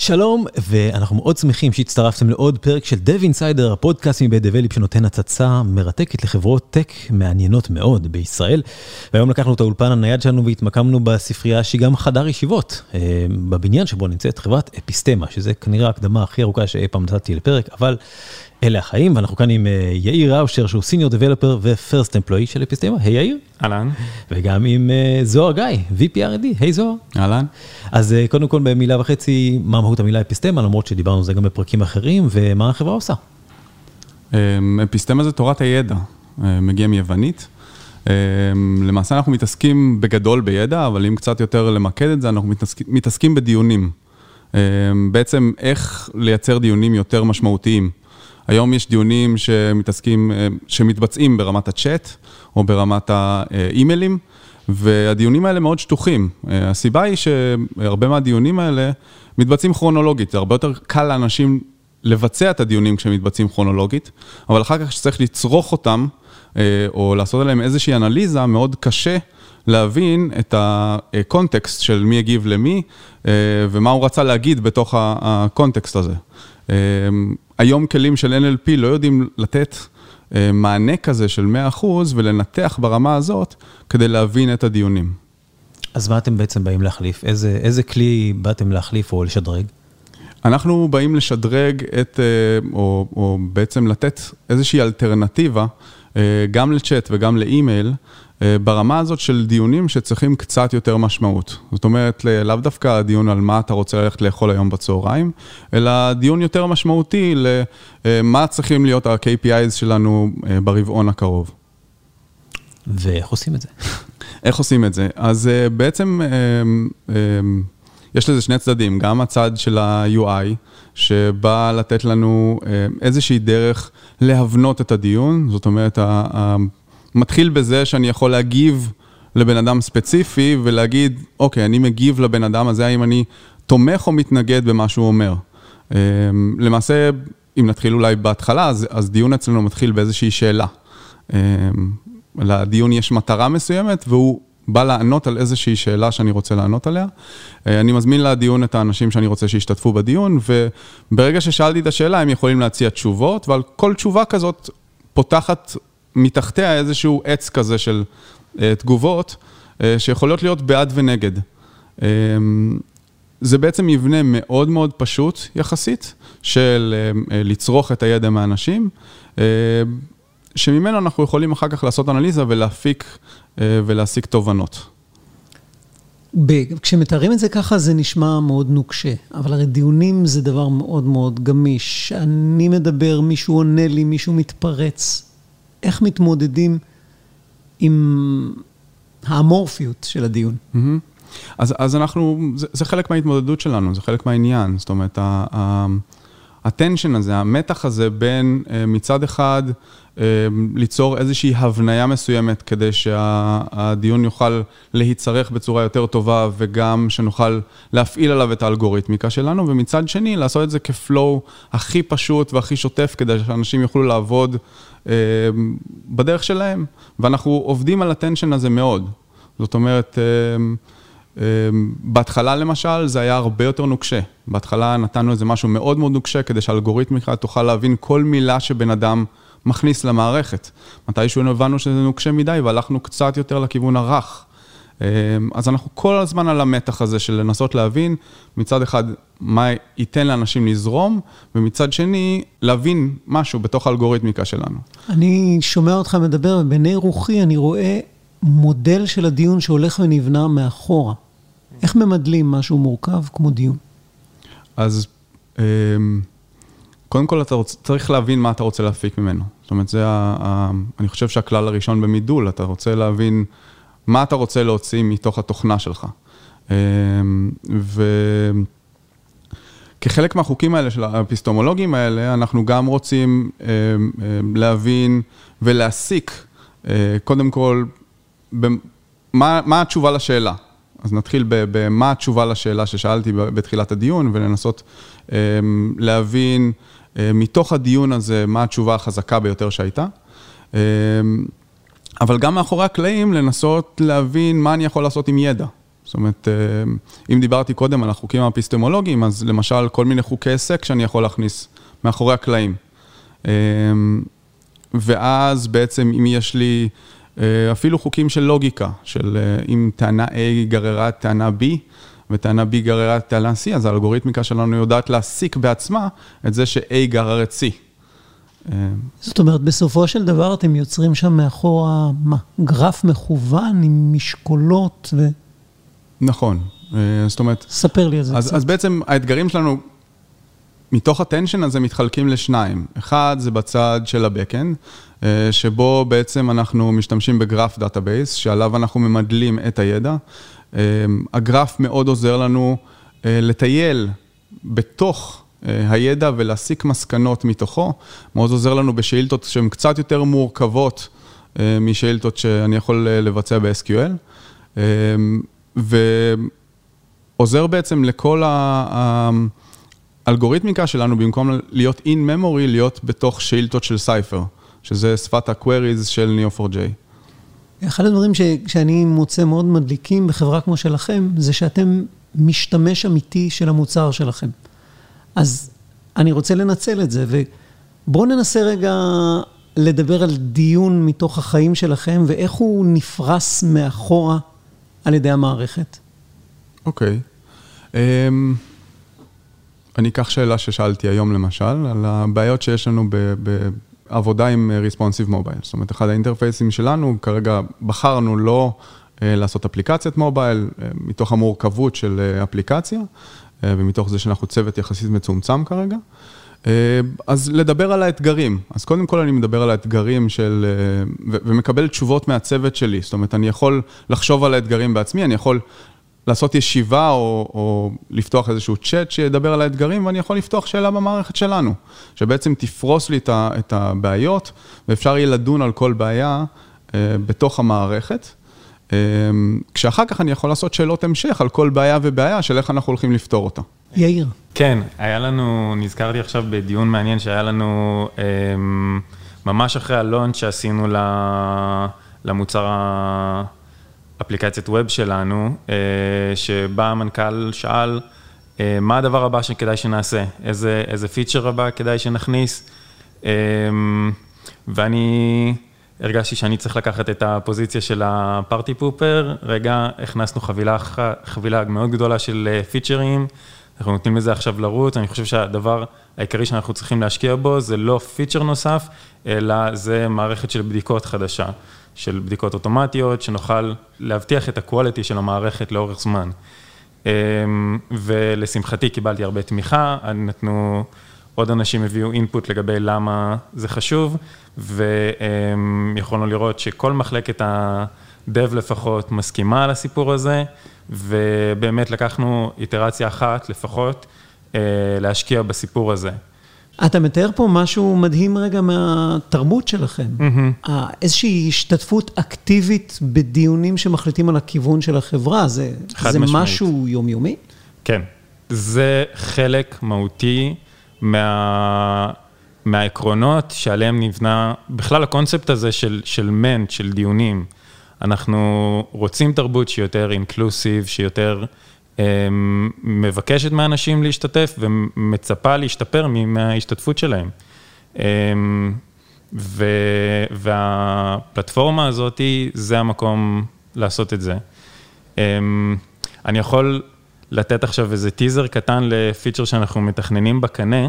שלום, ואנחנו מאוד שמחים שהצטרפתם לעוד פרק של Dev Insider, הפודקאסט מבית דבליפ שנותן הצצה מרתקת לחברות טק מעניינות מאוד בישראל. והיום לקחנו את האולפן הנייד שלנו והתמקמנו בספרייה שהיא גם חדר ישיבות, אה, בבניין שבו נמצאת חברת אפיסטמה, שזה כנראה ההקדמה הכי ארוכה שאי פעם נתתי לפרק, אבל אלה החיים, ואנחנו כאן עם אה, יאיר ראושר, שהוא סיניור דבלופר ופרסט אמפלואי של אפיסטמה. היי יאיר. אהלן. וגם עם אה, זוהר גיא, VPRD, היי זוהר. אהלן. אז אה, קודם כל במילה וחצי, מה מהות המילה אפיסטמה, למרות שדיברנו על זה גם בפרקים אחרים, ומה החברה עושה. אמ, אפיסטמה זה תורת הידע, מגיע מיוונית. אמ, למעשה אנחנו מתעסקים בגדול בידע, אבל אם קצת יותר למקד את זה, אנחנו מתעסקים, מתעסקים בדיונים. אמ, בעצם איך לייצר דיונים יותר משמעותיים. היום יש דיונים שמתעסקים, אה, שמתבצעים ברמת הצ'אט או ברמת האימיילים, והדיונים האלה מאוד שטוחים. אה, הסיבה היא שהרבה מהדיונים האלה מתבצעים כרונולוגית, זה הרבה יותר קל לאנשים לבצע את הדיונים כשהם מתבצעים כרונולוגית, אבל אחר כך כשצריך לצרוך אותם, אה, או לעשות עליהם איזושהי אנליזה, מאוד קשה להבין את הקונטקסט של מי הגיב למי, ומה הוא רצה להגיד בתוך הקונטקסט הזה. היום כלים של NLP לא יודעים לתת אה, מענה כזה של 100% ולנתח ברמה הזאת כדי להבין את הדיונים. אז מה אתם בעצם באים להחליף? איזה, איזה כלי באתם להחליף או לשדרג? אנחנו באים לשדרג את, אה, או, או בעצם לתת איזושהי אלטרנטיבה, גם לצ'אט וגם לאימייל, אה, ברמה הזאת של דיונים שצריכים קצת יותר משמעות. זאת אומרת, לאו דווקא הדיון על מה אתה רוצה ללכת לאכול היום בצהריים, אלא דיון יותר משמעותי למה צריכים להיות ה-KPIs שלנו אה, ברבעון הקרוב. ואיך עושים את זה? איך עושים את זה? אז אה, בעצם יש לזה שני צדדים, גם הצד של ה-UI, שבא לתת לנו איזושהי דרך להבנות את הדיון, זאת אומרת, מתחיל בזה שאני יכול להגיב לבן אדם ספציפי ולהגיד, אוקיי, אני מגיב לבן אדם הזה, האם אני תומך או מתנגד במה שהוא אומר. אמ, למעשה, אם נתחיל אולי בהתחלה, אז, אז דיון אצלנו מתחיל באיזושהי שאלה. אמ, לדיון יש מטרה מסוימת והוא בא לענות על איזושהי שאלה שאני רוצה לענות עליה. אה, אני מזמין לדיון את האנשים שאני רוצה שישתתפו בדיון, וברגע ששאלתי את השאלה, הם יכולים להציע תשובות, ועל כל תשובה כזאת פותחת מתחתיה איזשהו עץ כזה של uh, תגובות, uh, שיכולות להיות בעד ונגד. זה בעצם מבנה מאוד מאוד פשוט יחסית, של לצרוך את הידע מהאנשים, שממנו אנחנו יכולים אחר כך לעשות אנליזה ולהפיק ולהסיק תובנות. כשמתארים את זה ככה זה נשמע מאוד נוקשה, אבל הרי דיונים זה דבר מאוד מאוד גמיש. אני מדבר, מישהו עונה לי, מישהו מתפרץ. איך מתמודדים עם האמורפיות של הדיון. Mm-hmm. אז, אז אנחנו, זה, זה חלק מההתמודדות שלנו, זה חלק מהעניין. זאת אומרת, הטנשן הזה, המתח הזה בין אה, מצד אחד אה, ליצור איזושהי הבניה מסוימת כדי שהדיון יוכל להיצרך בצורה יותר טובה וגם שנוכל להפעיל עליו את האלגוריתמיקה שלנו, ומצד שני לעשות את זה כפלואו הכי פשוט והכי שוטף כדי שאנשים יוכלו לעבוד אה, בדרך שלהם, ואנחנו עובדים על הטנשן הזה מאוד. זאת אומרת, בהתחלה למשל זה היה הרבה יותר נוקשה. בהתחלה נתנו איזה משהו מאוד מאוד נוקשה כדי שהאלגוריתמיקה תוכל להבין כל מילה שבן אדם מכניס למערכת. מתישהו הבנו שזה נוקשה מדי והלכנו קצת יותר לכיוון הרך. אמ, אז אנחנו כל הזמן על המתח הזה של לנסות להבין מצד אחד מה ייתן לאנשים לזרום, ומצד שני להבין משהו בתוך האלגוריתמיקה שלנו. אני שומע אותך מדבר, ובעיני רוחי אני רואה מודל של הדיון שהולך ונבנה מאחורה. איך ממדלים משהו מורכב כמו דיון? אז אמ, קודם כל אתה רוצ, צריך להבין מה אתה רוצה להפיק ממנו. זאת אומרת, זה ה, ה, אני חושב שהכלל הראשון במידול, אתה רוצה להבין מה אתה רוצה להוציא מתוך התוכנה שלך. אמ, וכחלק מהחוקים האלה, של האפיסטומולוגים האלה, אנחנו גם רוצים אמ, להבין ולהסיק, אה, קודם כל, מה, התשובה לשאלה? אז נתחיל במה התשובה לשאלה ששאלתי בתחילת הדיון, ולנסות um, להבין uh, מתוך הדיון הזה מה התשובה החזקה ביותר שהייתה. Um, אבל גם מאחורי הקלעים לנסות להבין מה אני יכול לעשות עם ידע. זאת אומרת, uh, אם דיברתי קודם על החוקים האפיסטמולוגיים, אז למשל כל מיני חוקי היסק שאני יכול להכניס מאחורי הקלעים. ואז בעצם אם יש לי... אה, אפילו חוקים של לוגיקה, של אה, אם טענה A גררה טענה B, וטענה B גררה טענה C, אז האלגוריתמיקה שלנו יודעת להסיק בעצמה את זה ש-A גרר את C. אה, זאת אומרת, בסופו של דבר אתם יוצרים שם מאחורה, מה, גרף מכוון עם משקולות ו... נכון, זאת אומרת... ספר לי על זה אז, אז בעצם האתגרים שלנו, מתוך ה tension הזה מתחלקים לשניים. אחד זה בצד של אה, שבו בעצם אנחנו משתמשים ב graph database, שעליו אנחנו ממדלים את הידע. אה, הגרף מאוד עוזר לנו אה, לטייל בתוך הידע ולהסיק מסקנות מתוכו. מאוד עוזר לנו בשאילתות שהן קצת יותר מורכבות משאילתות שאני יכול לבצע ב-SQL. ועוזר בעצם לכל האלגוריתמיקה שלנו, במקום להיות in memory, להיות בתוך שאילתות של סייפר. שזה שפת ה-queries של Neo4j. אחד הדברים ש, שאני מוצא מאוד מדליקים בחברה כמו שלכם, זה שאתם משתמש אמיתי של המוצר שלכם. אז אני רוצה לנצל את זה, ובואו ננסה רגע לדבר על דיון מתוך החיים שלכם, ואיך הוא נפרס מאחורה על ידי המערכת. אוקיי. Okay. Um, אני אקח שאלה ששאלתי היום למשל, על הבעיות שיש לנו ב... ב עבודה עם ריספונסיב אה, מובייל. זאת אומרת, אחד האינטרפייסים שלנו, כרגע בחרנו לא אה, לעשות אפליקציית מובייל, אה, מתוך המורכבות של אפליקציה, ומתוך זה שאנחנו צוות יחסית מצומצם כרגע. אז לדבר על האתגרים. אז קודם כל אני מדבר על האתגרים של, ומקבל תשובות מהצוות שלי. זאת אומרת, אני יכול לחשוב על האתגרים בעצמי, אני יכול לעשות ישיבה או, או לפתוח איזשהו צ'אט שידבר על האתגרים, ואני יכול לפתוח שאלה במערכת שלנו, שבעצם תפרוס לי את הבעיות, ואפשר יהיה לדון על כל בעיה אה, בתוך המערכת. אה, כשאחר כך אני יכול לעשות שאלות המשך על כל בעיה ובעיה של איך אנחנו הולכים לפתור אותה. יאיר. כן, היה לנו, נזכרתי עכשיו בדיון מעניין שהיה לנו אה, ממש אחרי הלונץ' שעשינו למוצר ה... אפליקציית ווב שלנו, אה, שבה המנכ"ל שאל, אה, מה הדבר הבא שכדאי שנעשה? איזה, איזה פיצ'ר הבא כדאי שנכניס? אה, ואני הרגשתי שאני צריך לקחת את הפוזיציה של הפארטי פופר, רגע, הכנסנו חבילה, חבילה מאוד גדולה של פיצ'רים, אנחנו נותנים לזה עכשיו לרוץ, אני חושב שהדבר העיקרי שאנחנו צריכים להשקיע בו זה לא פיצ'ר נוסף, אלא זה מערכת של בדיקות חדשה. של בדיקות אוטומטיות, שנוכל להבטיח את ה-quality של המערכת לאורך זמן. אמ, ולשמחתי קיבלתי הרבה תמיכה, נתנו, עוד אנשים הביאו אינפוט לגבי למה זה חשוב, ויכולנו לראות שכל מחלקת ה-dev לפחות מסכימה על הסיפור הזה, ובאמת לקחנו איטרציה אחת לפחות אה, להשקיע בסיפור הזה. אתה מתאר פה משהו מדהים רגע מהתרבות שלכם. Mm-hmm. איזושהי השתתפות אקטיבית בדיונים שמחליטים על הכיוון של החברה, זה, זה משהו יומיומי? כן, זה חלק מהותי מה... מהעקרונות שעליהם נבנה, בכלל הקונספט הזה של, של מנט, של דיונים. אנחנו רוצים תרבות שהיא יותר אינקלוסיב, שהיא יותר מבקשת מאנשים להשתתף ומצפה להשתפר מההשתתפות שלהם. אמ, ו, והפלטפורמה הזאת, זה המקום לעשות את זה. אמ, אני יכול לתת עכשיו איזה טיזר קטן לפיצ'ר שאנחנו מתכננים בקנה,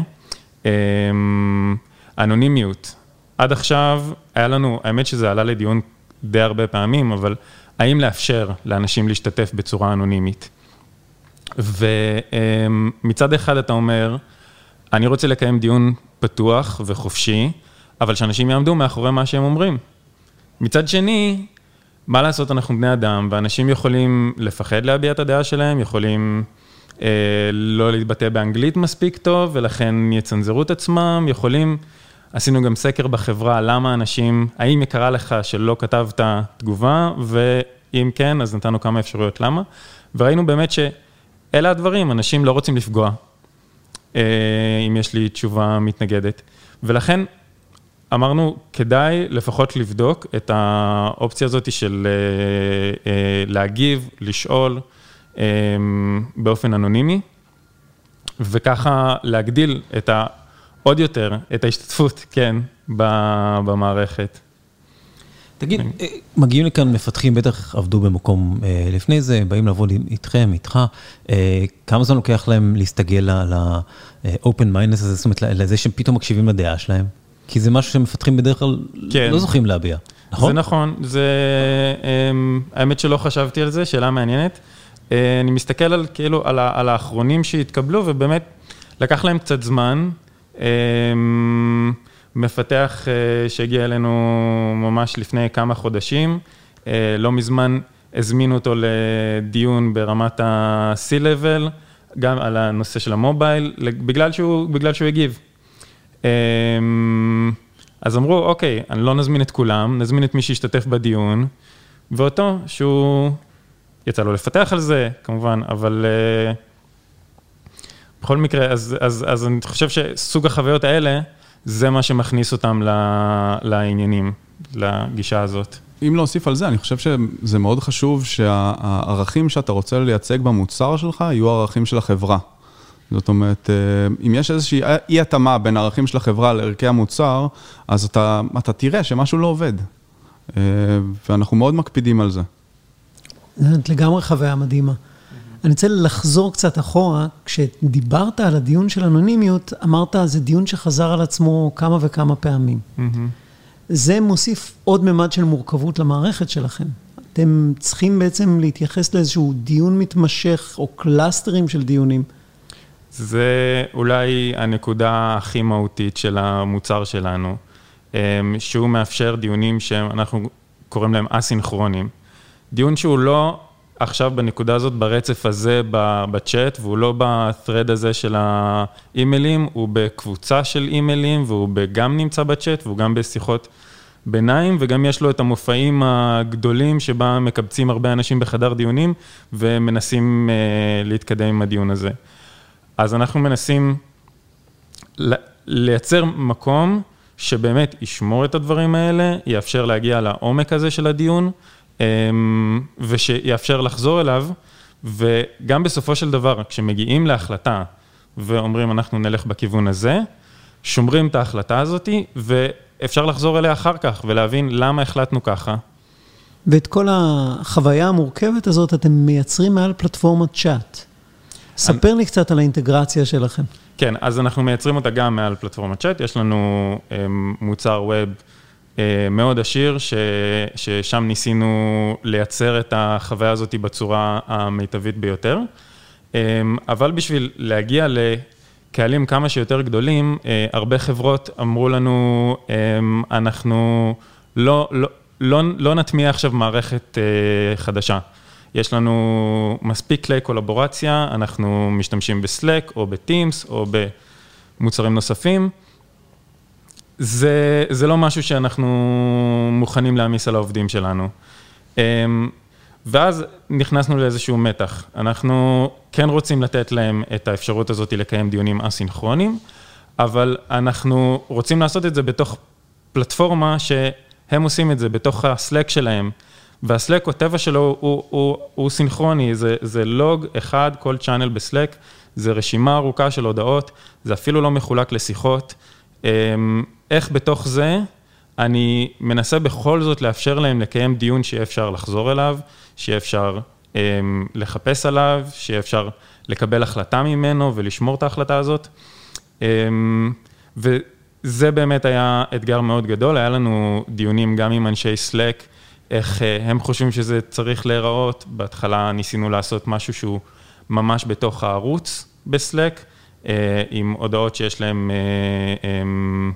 אנונימיות. עד עכשיו היה לנו, האמת שזה עלה לדיון די הרבה פעמים, אבל האם לאפשר לאנשים להשתתף בצורה אנונימית? ומצד אחד אתה אומר, אני רוצה לקיים דיון פתוח וחופשי, אבל שאנשים יעמדו מאחורי מה שהם אומרים. מצד שני, מה לעשות, אנחנו בני אדם, ואנשים יכולים לפחד להביע את הדעה שלהם, יכולים אה, לא להתבטא באנגלית מספיק טוב, ולכן יצנזרו את עצמם, יכולים... עשינו גם סקר בחברה, למה אנשים, האם יקרה לך שלא כתבת תגובה, אם כן, אז נתנו כמה אפשרויות למה, וראינו באמת שאלה הדברים, אנשים לא רוצים לפגוע, אה, אם יש לי תשובה מתנגדת, ולכן אמרנו, כדאי לפחות לבדוק את האופציה הזאת של אה, אה, להגיב, לשאול באופן אנונימי, וככה להגדיל את ה... עוד יותר את ההשתתפות, כן, במערכת. תגיד, אה, מגיעים לכאן מפתחים, בטח עבדו במקום אה, לפני זה, באים לעבוד איתכם, איתך, אה, כמה זמן לוקח להם להסתגל ל-open mindness הזה, זאת אומרת, לזה שהם פתאום מקשיבים לדעה שלהם? כי זה משהו שמפתחים בדרך כלל כן. לא זוכים להביע, נכון? זה נכון, זה, האמת שלא חשבתי על זה, שאלה מעניינת. אני מסתכל על, כאילו, על, על האחרונים שהתקבלו, ובאמת לקח להם קצת זמן. מפתח אה, שהגיע אלינו ממש לפני כמה חודשים, אה, לא מזמן הזמינו אותו לדיון ברמת ה-C-Level, גם על הנושא של המובייל, בגלל שהוא, בגלל שהוא הגיב. אמ, אז אמרו, אוקיי, אני לא נזמין את כולם, נזמין את מי שהשתתף בדיון, ואותו, שהוא, יצא לו לפתח על זה, כמובן, אבל... Uh, בכל מקרה, אז, אז, אז אני חושב שסוג החוויות האלה, זה מה שמכניס אותם ל, לעניינים, לגישה הזאת. אם להוסיף על זה, אני חושב שזה מאוד חשוב שהערכים שאתה רוצה לייצג במוצר שלך, יהיו הערכים של החברה. זאת אומרת, אה, אם יש איזושהי אי-התאמה בין הערכים של החברה לערכי המוצר, אז אתה, אתה תראה שמשהו לא עובד. אה, ואנחנו מאוד מקפידים על זה. זאת לגמרי חוויה מדהימה. אני רוצה לחזור קצת אחורה, כשדיברת על הדיון של אנונימיות, אמרת, זה דיון שחזר על עצמו כמה וכמה פעמים. Mm-hmm. זה מוסיף עוד ממד של מורכבות למערכת שלכם. אתם צריכים בעצם להתייחס לאיזשהו דיון מתמשך, או קלאסטרים של דיונים. זה אולי הנקודה הכי מהותית של המוצר שלנו, אמ, שהוא מאפשר דיונים שאנחנו קוראים להם אסינכרונים. דיון שהוא לא עכשיו בנקודה הזאת, ברצף הזה בצ'אט, והוא לא ב-thread הזה של האימיילים, הוא בקבוצה של אימיילים, והוא גם נמצא בצ'אט, והוא גם בשיחות ביניים, וגם יש לו את המופעים הגדולים שבה מקבצים הרבה אנשים בחדר דיונים, ומנסים uh, להתקדם עם הדיון הזה. אז אנחנו מנסים לייצר מקום שבאמת ישמור את הדברים האלה, יאפשר להגיע לעומק הזה של הדיון. אמ, ושיאפשר לחזור אליו, וגם בסופו של דבר, כשמגיעים להחלטה ואומרים אנחנו נלך בכיוון הזה, שומרים את ההחלטה הזאת, ואפשר לחזור אליה אחר כך ולהבין למה החלטנו ככה. ואת כל החוויה המורכבת הזאת אתם מייצרים מעל פלטפורמת צ'אט. ספר אני... לי קצת על האינטגרציה שלכם. כן, אז אנחנו מייצרים אותה גם מעל פלטפורמת צ'אט, יש לנו אמ, מוצר ווב מאוד עשיר, ש, ששם ניסינו לייצר את החוויה הזאת בצורה המיטבית ביותר. אה, אבל בשביל להגיע לקהלים כמה שיותר גדולים, אה, הרבה חברות אמרו לנו, אנחנו לא, לא, לא, לא נטמיע עכשיו מערכת חדשה. יש לנו מספיק כלי קולבורציה, אנחנו משתמשים בסלק או בטימס או במוצרים נוספים. זה, זה לא משהו שאנחנו מוכנים להעמיס על העובדים שלנו. אמ, ואז נכנסנו לאיזשהו מתח. אנחנו כן רוצים לתת להם את האפשרות הזאת לקיים דיונים אסינכרונים, אבל אנחנו רוצים לעשות את זה בתוך פלטפורמה שהם עושים את זה, בתוך הסלק שלהם. והסלק, הטבע שלו הוא, הוא, הוא סינכרוני, זה, זה לוג אחד, כל צ'אנל בסלק, זה רשימה ארוכה של הודעות, זה אפילו לא מחולק לשיחות. איך בתוך זה אני מנסה בכל זאת לאפשר להם לקיים דיון שיהיה אפשר לחזור אליו, שיהיה אפשר אמ, לחפש עליו, שיהיה אפשר לקבל החלטה ממנו ולשמור את ההחלטה הזאת. אמ, וזה באמת היה אתגר מאוד גדול, היה לנו דיונים גם עם אנשי סלק, איך אה, הם חושבים שזה צריך להיראות, בהתחלה ניסינו לעשות משהו שהוא ממש בתוך הערוץ בסלק, אה, עם הודעות שיש להם אה, אמ,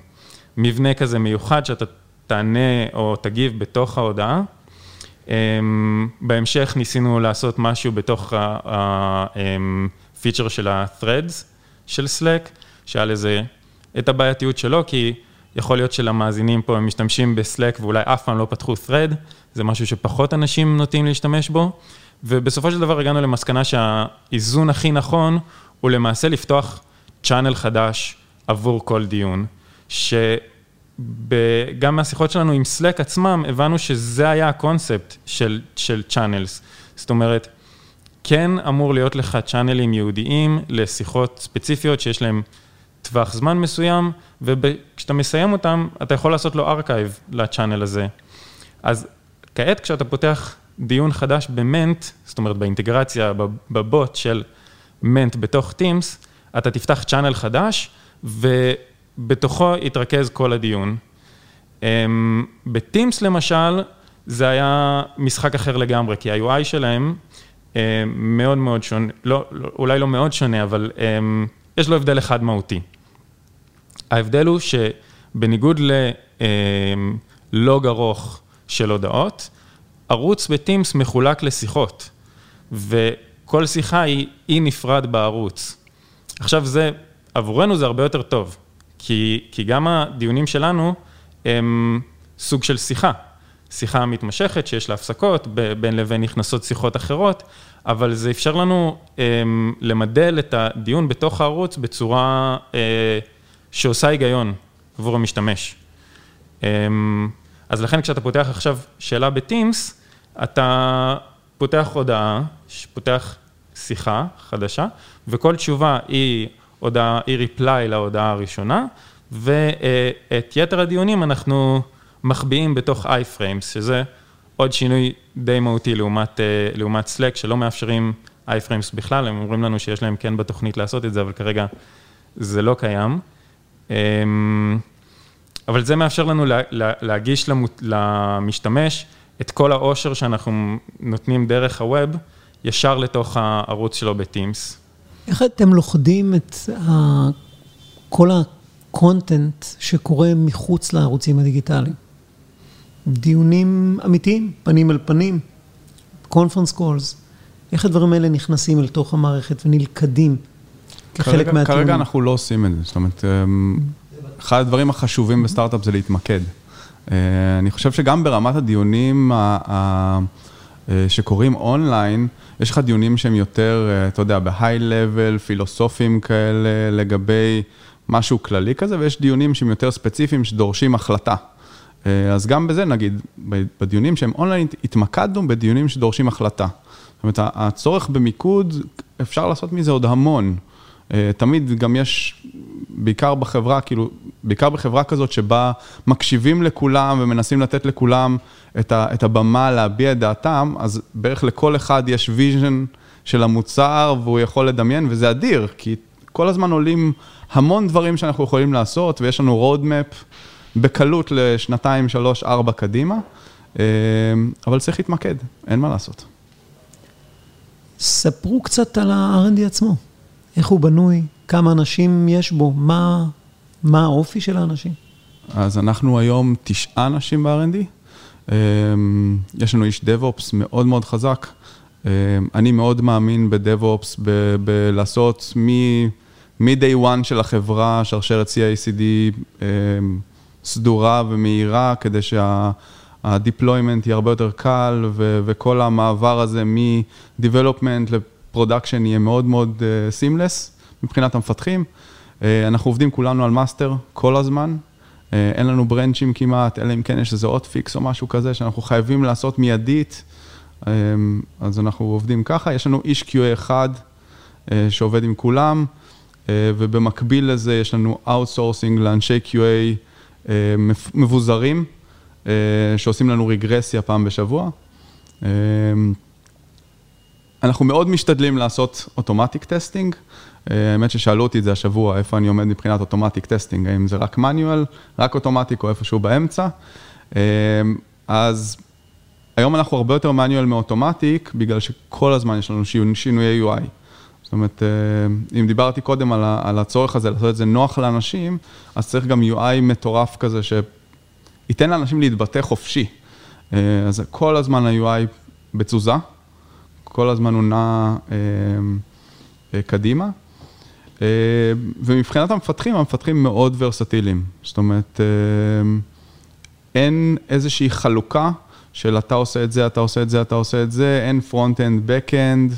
מבנה כזה מיוחד שאתה תענה או תגיב בתוך ההודעה. אמ, בהמשך ניסינו לעשות משהו בתוך הפיצ'ר אמ, של ה-threads של Slack, שהיה לזה את הבעייתיות שלו, כי יכול להיות שלמאזינים פה הם משתמשים בסלק ואולי אף פעם לא פתחו thread, זה משהו שפחות אנשים נוטים להשתמש בו, ובסופו של דבר הגענו למסקנה שהאיזון הכי נכון הוא למעשה לפתוח צ'אנל חדש עבור כל דיון, שגם מהשיחות שלנו עם סלק עצמם, הבנו שזה היה הקונספט של, של צ'אנלס. זאת אומרת, כן אמור להיות לך צ'אנלים ייעודיים לשיחות ספציפיות שיש להם טווח זמן מסוים, וכשאתה מסיים אותם, אתה יכול לעשות לו archive ל channel הזה. אז כעת כשאתה פותח דיון חדש במנט, זאת אומרת באינטגרציה, בבוט של מנט בתוך Teams, אתה תפתח channel חדש, ובתוכו יתרכז כל הדיון. אמ, ב Teams למשל, זה היה משחק אחר לגמרי, כי ה-UI שלהם אמ, מאוד מאוד שונה, לא, לא, אולי לא מאוד שונה, אבל אמ, יש לו הבדל אחד מהותי. ההבדל הוא שבניגוד ללוג ארוך של הודעות, ערוץ בטימס מחולק לשיחות, וכל שיחה היא אי נפרד בערוץ. עכשיו זה, עבורנו זה הרבה יותר טוב, כי, כי גם הדיונים שלנו הם סוג של שיחה. שיחה מתמשכת שיש לה הפסקות, בין לבין נכנסות שיחות אחרות, אבל זה אפשר לנו הם, למדל את הדיון בתוך הערוץ בצורה אה, שעושה היגיון עבור המשתמש. הם, אז לכן כשאתה פותח עכשיו שאלה בטימס, אתה פותח הודעה, פותח שיחה חדשה, וכל תשובה היא הודעה, ריפליי להודעה הראשונה, ואת יתר הדיונים אנחנו מחביאים בתוך iFrames, שזה עוד שינוי די מהותי לעומת, לעומת Slack, שלא מאפשרים iFrames בכלל, הם אומרים לנו שיש להם כן בתוכנית לעשות את זה, אבל כרגע זה לא קיים. אמ, אבל זה מאפשר לנו להגיש למשתמש את כל העושר שאנחנו נותנים דרך הווב, ישר לתוך הערוץ שלו ב Teams. איך אתם לוכדים את ה... כל ה content שקורה מחוץ לערוצים הדיגיטליים? דיונים אמיתיים, פנים אל פנים, conference calls, איך הדברים האלה נכנסים אל תוך המערכת ונלכדים כחלק מהטיעונים? כרגע אנחנו לא עושים את זה, זאת אומרת, אמ, אחד הדברים החשובים בסטארט-אפ זה להתמקד. אה, אני חושב שגם ברמת הדיונים אה, שקורים אונליין, יש לך דיונים שהם יותר, אה, אתה יודע, בהיי-לבל, פילוסופיים כאלה, לגבי משהו כללי כזה, ויש דיונים שהם יותר ספציפיים, שדורשים החלטה. אז גם בזה, נגיד, בדיונים שהם אונליין, התמקדנו בדיונים שדורשים החלטה. זאת אומרת, הצורך במיקוד, אפשר לעשות מזה עוד המון. תמיד גם יש, בעיקר בחברה, כאילו, בעיקר בחברה כזאת שבה מקשיבים לכולם ומנסים לתת לכולם את, ה, את הבמה להביע את דעתם, אז בערך לכל אחד יש vision של המוצר והוא יכול לדמיין, וזה אדיר, כי כל הזמן עולים המון דברים שאנחנו יכולים לעשות, ויש לנו roadmap בקלות לשנתיים, שלוש, ארבע קדימה, אה, אבל צריך להתמקד, אין מה לעשות. ספרו קצת על ה-R&D עצמו, איך הוא בנוי, כמה אנשים יש בו, מה, מה האופי של האנשים? אז אנחנו היום תשעה אנשים ב-R&D. אמ, יש לנו איש DevOps מאוד מאוד חזק. אמ, אני מאוד מאמין ב-DevOps, בלעשות מ-day one של החברה, שרשרת CICD אמ, סדורה ומהירה, כדי שה-deployment יהיה הרבה יותר קל, וכל המעבר הזה מ-development ל-production יהיה מאוד מאוד אה, seamless מבחינת המפתחים. אה, אנחנו עובדים כולנו על master כל הזמן, אה, אין לנו ברנצ'ים כמעט, אלא אם כן יש איזה hotfix או משהו כזה שאנחנו חייבים לעשות מיידית, אה, אז אנחנו עובדים ככה. יש לנו איש QA אחד שעובד עם כולם, ובמקביל לזה יש לנו outsourcing לאנשי QA מבוזרים, שעושים לנו רגרסיה פעם בשבוע. אנחנו מאוד משתדלים לעשות automatic testing. האמת ששאלו אותי את זה השבוע, איפה אני עומד מבחינת automatic testing, האם זה רק manual, רק automatic או איפשהו באמצע. אז היום אנחנו הרבה יותר manual מ automatic, בגלל שכל הזמן יש לנו שינויי UI. זאת אומרת, אם דיברתי קודם על הצורך הזה לעשות את זה נוח לאנשים, אז צריך גם UI מטורף כזה, שייתן לאנשים להתבטא חופשי. אז כל הזמן ה-UI בתזוזה, כל הזמן הוא נע קדימה. ומבחינת המפתחים, המפתחים מאוד ורסטיליים. זאת אומרת, אין איזושהי חלוקה של אתה עושה את זה, אתה עושה את זה, אתה עושה את זה, אין front-end, back-end.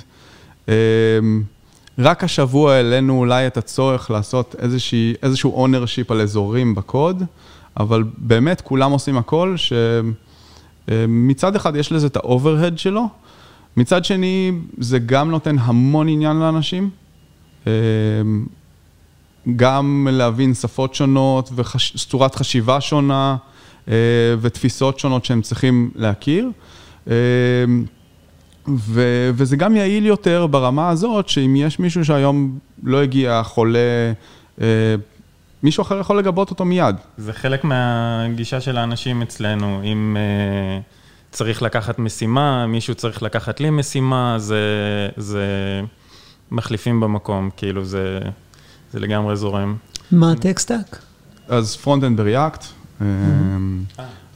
רק השבוע העלינו אולי את הצורך לעשות איזושהי, איזשהו ownership על אזורים בקוד, אבל באמת כולם עושים הכל, שמצד אחד יש לזה את האוברהד שלו, מצד שני זה גם נותן המון עניין לאנשים, גם להבין שפות שונות וצורת חשיבה שונה ותפיסות שונות שהם צריכים להכיר. ו- וזה גם יעיל יותר ברמה הזאת, שאם יש מישהו שהיום לא הגיע, חולה, אה, מישהו אחר יכול לגבות אותו מיד. זה חלק מהגישה של האנשים אצלנו, אם אה, צריך לקחת משימה, מישהו צריך לקחת לי משימה, זה, זה מחליפים במקום, כאילו זה, זה לגמרי זורם. מה ה tech stack? אז front-end ב React.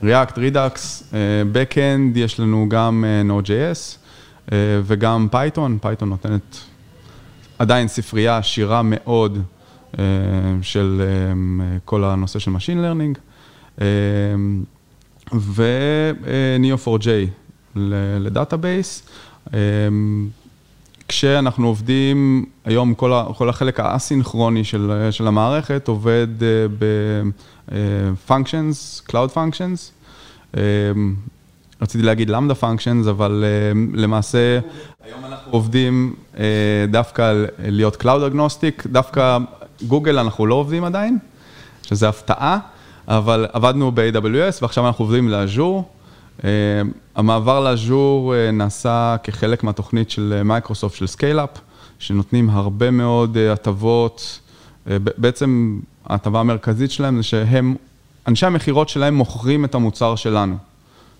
React, Redux, Backend, יש לנו גם Node.js. אה, וגם Python, Python נותנת עדיין ספרייה עשירה מאוד אה, של אה, כל הנושא של Machine Learning, ו-Neo4j ל database. כשאנחנו עובדים, היום כל, ה, כל החלק האסינכרוני של, של המערכת עובד ב-functions, Cloud Functions. רציתי להגיד Lambda Functions, אבל אה, למעשה היום אנחנו עובדים דווקא להיות cloud agnostic, דווקא גוגל אנחנו לא עובדים עדיין, שזה הפתעה, אבל עבדנו ב-AWS ועכשיו אנחנו עובדים ל Azure. אה, המעבר ל Azure אה, נעשה כחלק מהתוכנית של מייקרוסופט של scale-up, שנותנים הרבה מאוד הטבות, בעצם ההטבה המרכזית שלהם זה שהם, אנשי המכירות שלהם מוכרים את המוצר שלנו.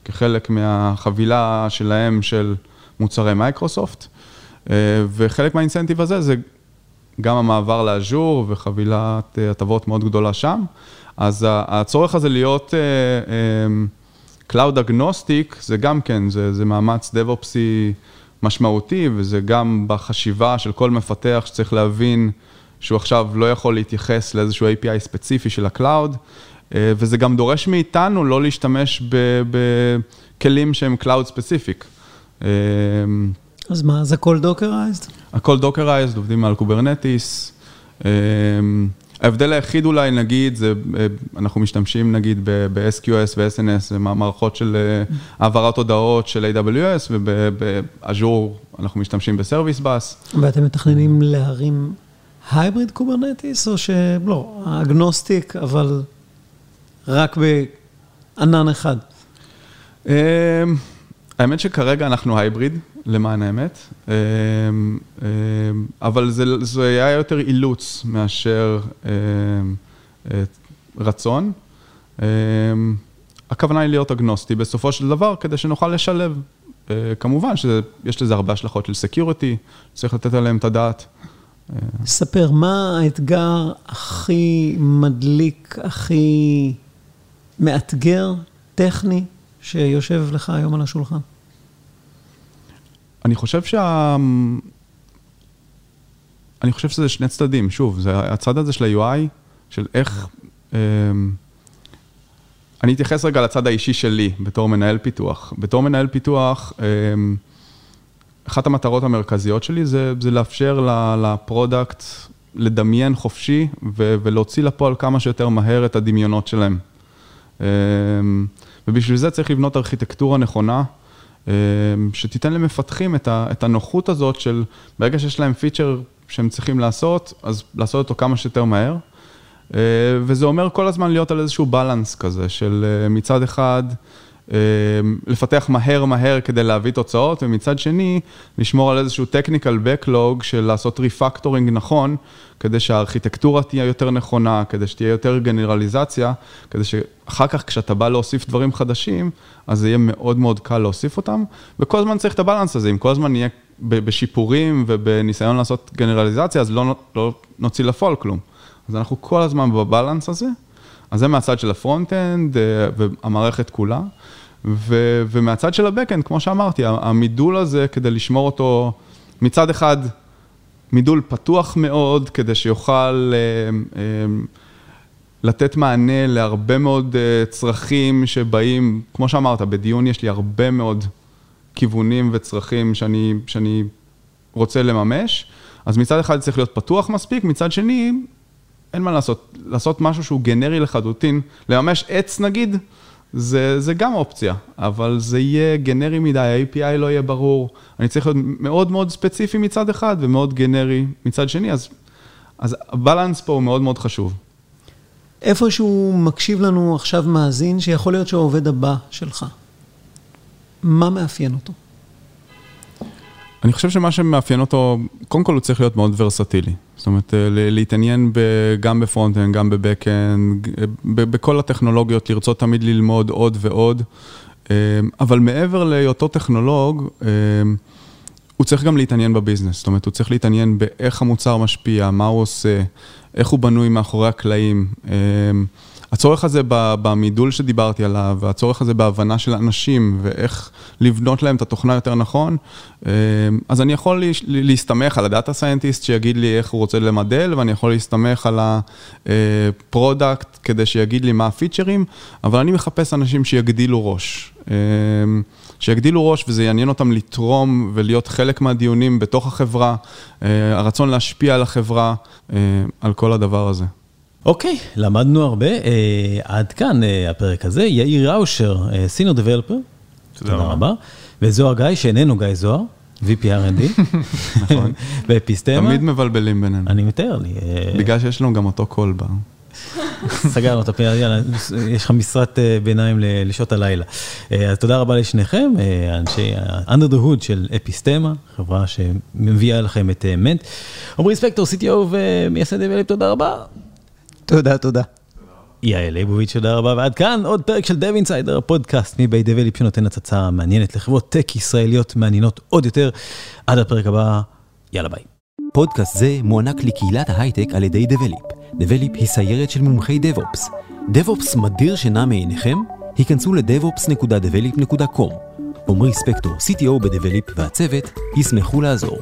כחלק מהחבילה שלהם של מוצרי מייקרוסופט, אה, וחלק מהאינסנטיב הזה זה גם המעבר לאז'ור וחבילת אה, הטבות מאוד גדולה שם. אז הצורך הזה להיות אה, Cloud אגנוסטיק, זה גם כן, זה, זה מאמץ DevOpsי משמעותי, וזה גם בחשיבה של כל מפתח שצריך להבין שהוא עכשיו לא יכול להתייחס לאיזשהו API ספציפי של ה-Cloud, אה, וזה גם דורש מאיתנו לא להשתמש בכלים שהם Cloud specific. אה, אז מה, זה הכל dockerized? הכל dockerized, עובדים על Kubernetes. אה, ההבדל היחיד אולי, נגיד, זה, אנחנו משתמשים נגיד ב-SQS ו-SNS, זה מערכות של העברת הודעות של AWS, וב Azure אנחנו משתמשים ב Service Bus. ואתם מתכננים להרים hybrid Kubernetes, או שלא, agnostic, אבל רק בענן אחד? אמ, האמת שכרגע אנחנו hybrid, למען האמת, אמ, אמ, אבל זה, זה היה יותר אילוץ מאשר רצון. הכוונה היא להיות אגנוסטי בסופו של דבר, כדי שנוכל לשלב. אה, כמובן שיש לזה הרבה השלכות של security, צריך לתת עליהן את הדעת. ספר, מה האתגר הכי מדליק, הכי מאתגר, טכני, שיושב לך היום על השולחן? אני חושב שה... אני חושב שזה שני צדדים, שוב, זה הצד הזה של ה-UI, של איך... אמ, אני אתייחס רגע לצד האישי שלי, בתור מנהל פיתוח. בתור מנהל פיתוח, אמ, אחת המטרות המרכזיות שלי זה, זה לאפשר ל product לדמיין חופשי ולהוציא לפועל כמה שיותר מהר את הדמיונות שלהם. אמ, ובשביל זה צריך לבנות ארכיטקטורה נכונה, שתיתן למפתחים את הנוחות הזאת של ברגע שיש להם פיצ'ר שהם צריכים לעשות, אז לעשות אותו כמה שיותר מהר. אה, וזה אומר כל הזמן להיות על איזשהו balance כזה, של אה, מצד אחד, אמ, לפתח מהר מהר כדי להביא תוצאות, ומצד שני, לשמור על איזשהו technical backlog של לעשות refactoring נכון, כדי שהארכיטקטורה תהיה יותר נכונה, כדי שתהיה יותר גנרליזציה, כדי שאחר כך כשאתה בא להוסיף דברים חדשים, אז זה יהיה מאוד מאוד קל להוסיף אותם, וכל הזמן צריך את ה balance הזה, אם כל הזמן נהיה בשיפורים ובניסיון לעשות גנרליזציה, אז לא, לא נוציא לפועל כלום. אז אנחנו כל הזמן ב balance הזה. אז זה מהצד של ה front-end אה, והמערכת כולה. ו, ומהצד של ה-Backend, כמו שאמרתי, המידול הזה, כדי לשמור אותו מצד אחד מידול פתוח מאוד, כדי שיוכל אה, לתת מענה להרבה מאוד צרכים שבאים, כמו שאמרת, בדיון יש לי הרבה מאוד כיוונים וצרכים שאני, שאני רוצה לממש, אז מצד אחד צריך להיות פתוח מספיק, מצד שני, אין מה לעשות, לעשות משהו שהוא גנרי לחלוטין, לממש עץ נגיד, זה, זה גם אופציה, אבל זה יהיה גנרי מדי, ה-API לא יהיה ברור, אני צריך להיות מאוד מאוד ספציפי מצד אחד ומאוד גנרי מצד שני, אז, אז הבלנס פה הוא מאוד מאוד חשוב. איפשהו מקשיב לנו עכשיו מאזין, שיכול להיות שהוא העובד הבא שלך. מה מאפיין אותו? אני חושב שמה שמאפיין אותו, קודם כל הוא צריך להיות מאוד ורסטילי. זאת אומרת, אה, להתעניין גם ב front-end, גם ב back-end, בכל הטכנולוגיות, לרצות תמיד ללמוד עוד ועוד. אה, אבל מעבר להיותו טכנולוג, אה, הוא צריך גם להתעניין ב business. זאת אומרת, הוא צריך להתעניין באיך המוצר משפיע, מה הוא עושה, איך הוא בנוי מאחורי הקלעים. הצורך הזה במידול שדיברתי עליו, והצורך הזה בהבנה של אנשים, ואיך לבנות להם את התוכנה יותר נכון, אה, אז אני יכול להסתמך על ה data scientist שיגיד לי איך הוא רוצה למדל, ואני יכול להסתמך על ה product כדי שיגיד לי מה הפיצ'רים, אבל אני מחפש אנשים שיגדילו ראש. אה, שיגדילו ראש וזה יעניין אותם לתרום ולהיות חלק מהדיונים בתוך החברה, אה, הרצון להשפיע על החברה, על כל הדבר הזה. אוקיי, למדנו הרבה. אה, עד כאן אה, הפרק הזה. יאיר ראושר, סינר דבלפר. תודה רבה. וזוהר גיא, שאיננו גיא זוהר. VPRND, נכון, ואפיסטמה. תמיד מבלבלים בינינו. אני מתאר לי. אה, בגלל שיש לנו גם אותו קול בה. סגרנו את הפינה, יאללה, יש לך משרת ביניים לשעות הלילה. אז תודה רבה לשניכם, אנשי ה-under the hood של אפיסטמה, חברה שמביאה לכם את מנט. עמרי ספקטור, CTO ומייסד דבלפ, תודה רבה. תודה, תודה. יעל ליבוביץ', תודה רבה, ועד כאן עוד פרק של Dev Insider, הפודקאסט מבית Develeap שנותן הצצה מעניינת לחברות טק ישראליות מעניינות עוד יותר. עד הפרק הבא, יאללה ביי. פודקאסט זה מוענק לקהילת ההייטק על ידי Develeap. Develeap היא סיירת של מומחי DevOps. DevOps מדיר שינה מעיניכם? היכנסו ל- devops.develeap.com. עמרי ספקטור, CTO ב Develeap והצוות, ישמחו לעזור.